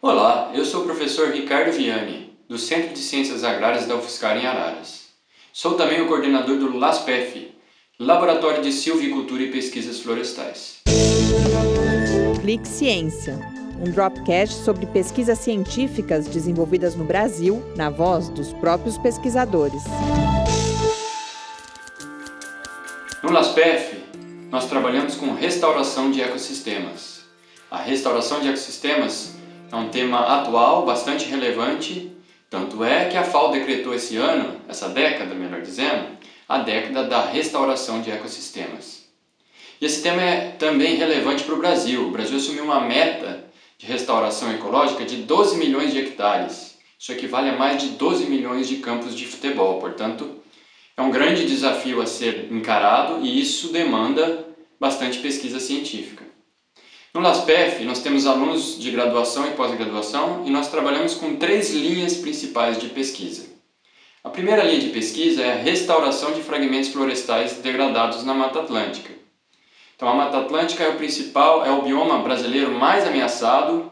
Olá, eu sou o professor Ricardo Viani, do Centro de Ciências Agrárias da UFSCar em Araras. Sou também o coordenador do LASPEF, Laboratório de Silvicultura e Pesquisas Florestais. Clique Ciência, um dropcast sobre pesquisas científicas desenvolvidas no Brasil, na voz dos próprios pesquisadores. No LASPEF, nós trabalhamos com restauração de ecossistemas. A restauração de ecossistemas é um tema atual, bastante relevante, tanto é que a FAO decretou esse ano, essa década, melhor dizendo, a década da restauração de ecossistemas. E esse tema é também relevante para o Brasil. O Brasil assumiu uma meta de restauração ecológica de 12 milhões de hectares. Isso equivale a mais de 12 milhões de campos de futebol. Portanto, é um grande desafio a ser encarado e isso demanda bastante pesquisa científica. No LASPEF, nós temos alunos de graduação e pós-graduação e nós trabalhamos com três linhas principais de pesquisa. A primeira linha de pesquisa é a restauração de fragmentos florestais degradados na Mata Atlântica. Então, a Mata Atlântica é o principal, é o bioma brasileiro mais ameaçado,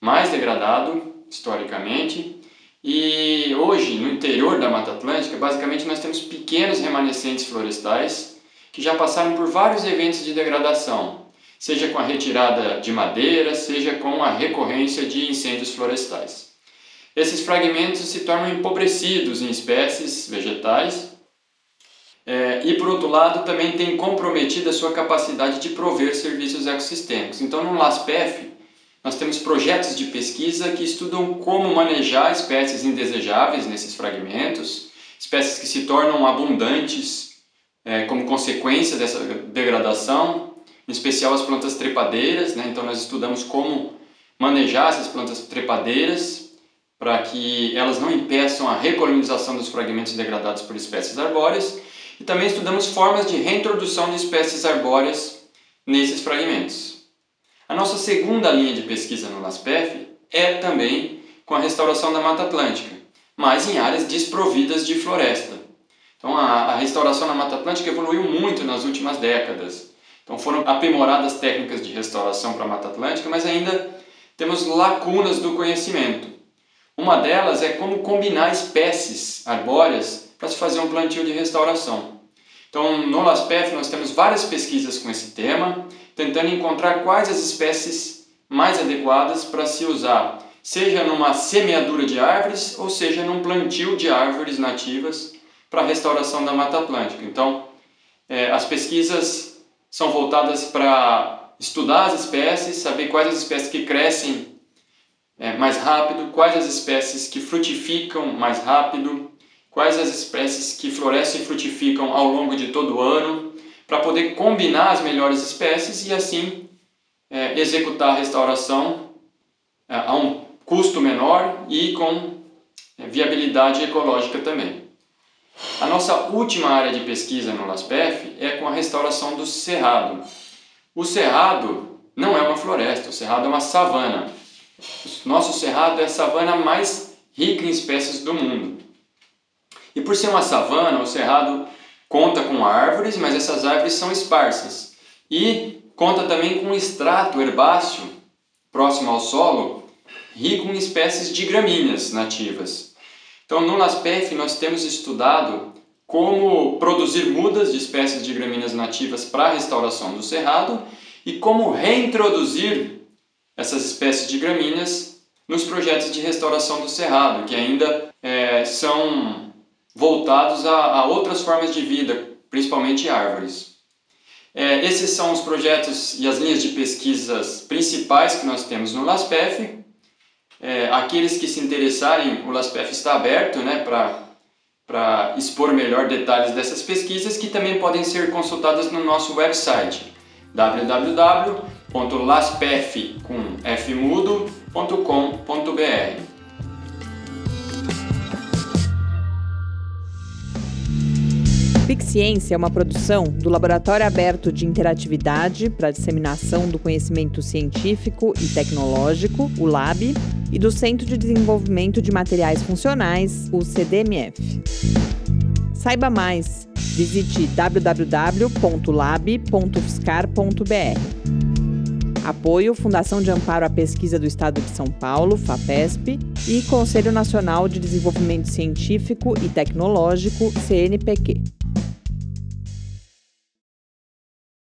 mais degradado historicamente. E hoje, no interior da Mata Atlântica, basicamente nós temos pequenos remanescentes florestais que já passaram por vários eventos de degradação, seja com a retirada de madeira, seja com a recorrência de incêndios florestais. Esses fragmentos se tornam empobrecidos em espécies vegetais é, e, por outro lado, também tem comprometido a sua capacidade de prover serviços ecossistêmicos. Então, no LASPEF, nós temos projetos de pesquisa que estudam como manejar espécies indesejáveis nesses fragmentos, espécies que se tornam abundantes é, como consequência dessa degradação, em especial as plantas trepadeiras, né? então nós estudamos como manejar essas plantas trepadeiras para que elas não impeçam a recolonização dos fragmentos degradados por espécies arbóreas e também estudamos formas de reintrodução de espécies arbóreas nesses fragmentos. A nossa segunda linha de pesquisa no LASPEF é também com a restauração da Mata Atlântica, mas em áreas desprovidas de floresta. Então a, a restauração da Mata Atlântica evoluiu muito nas últimas décadas. Então foram aprimoradas técnicas de restauração para a Mata Atlântica, mas ainda temos lacunas do conhecimento. Uma delas é como combinar espécies arbóreas para se fazer um plantio de restauração. Então, no LASPEF nós temos várias pesquisas com esse tema, tentando encontrar quais as espécies mais adequadas para se usar, seja numa semeadura de árvores ou seja num plantio de árvores nativas para a restauração da Mata Atlântica. Então, é, as pesquisas são voltadas para estudar as espécies, saber quais as espécies que crescem é, mais rápido, quais as espécies que frutificam mais rápido, quais as espécies que florescem e frutificam ao longo de todo o ano, para poder combinar as melhores espécies e assim é, executar a restauração é, a um custo menor e com é, viabilidade ecológica também. A nossa última área de pesquisa no LASPEF é a restauração do cerrado. O cerrado não é uma floresta, o cerrado é uma savana. O nosso cerrado é a savana mais rica em espécies do mundo. E por ser uma savana, o cerrado conta com árvores, mas essas árvores são esparsas. E conta também com um extrato herbáceo próximo ao solo, rico em espécies de gramíneas nativas. Então, no LASPEF, nós temos estudado como produzir mudas de espécies de gramíneas nativas para a restauração do cerrado e como reintroduzir essas espécies de gramíneas nos projetos de restauração do cerrado, que ainda é, são voltados a, a, outras formas de vida, principalmente árvores. É, esses são os projetos e as linhas de pesquisas principais que nós temos no LASPEF. É, aqueles que se interessarem, o LASPEF está aberto né, para expor melhor detalhes dessas pesquisas que também podem ser consultadas no nosso website www.laspef.com.br. Ciência é uma produção do Laboratório Aberto de Interatividade para Disseminação do Conhecimento Científico e Tecnológico, o LAB, e do Centro de Desenvolvimento de Materiais Funcionais, o CDMF. Saiba mais, visite www.lab.fiscar.br. Apoio Fundação de Amparo à Pesquisa do Estado de São Paulo, FAPESP, e Conselho Nacional de Desenvolvimento Científico e Tecnológico, CNPq.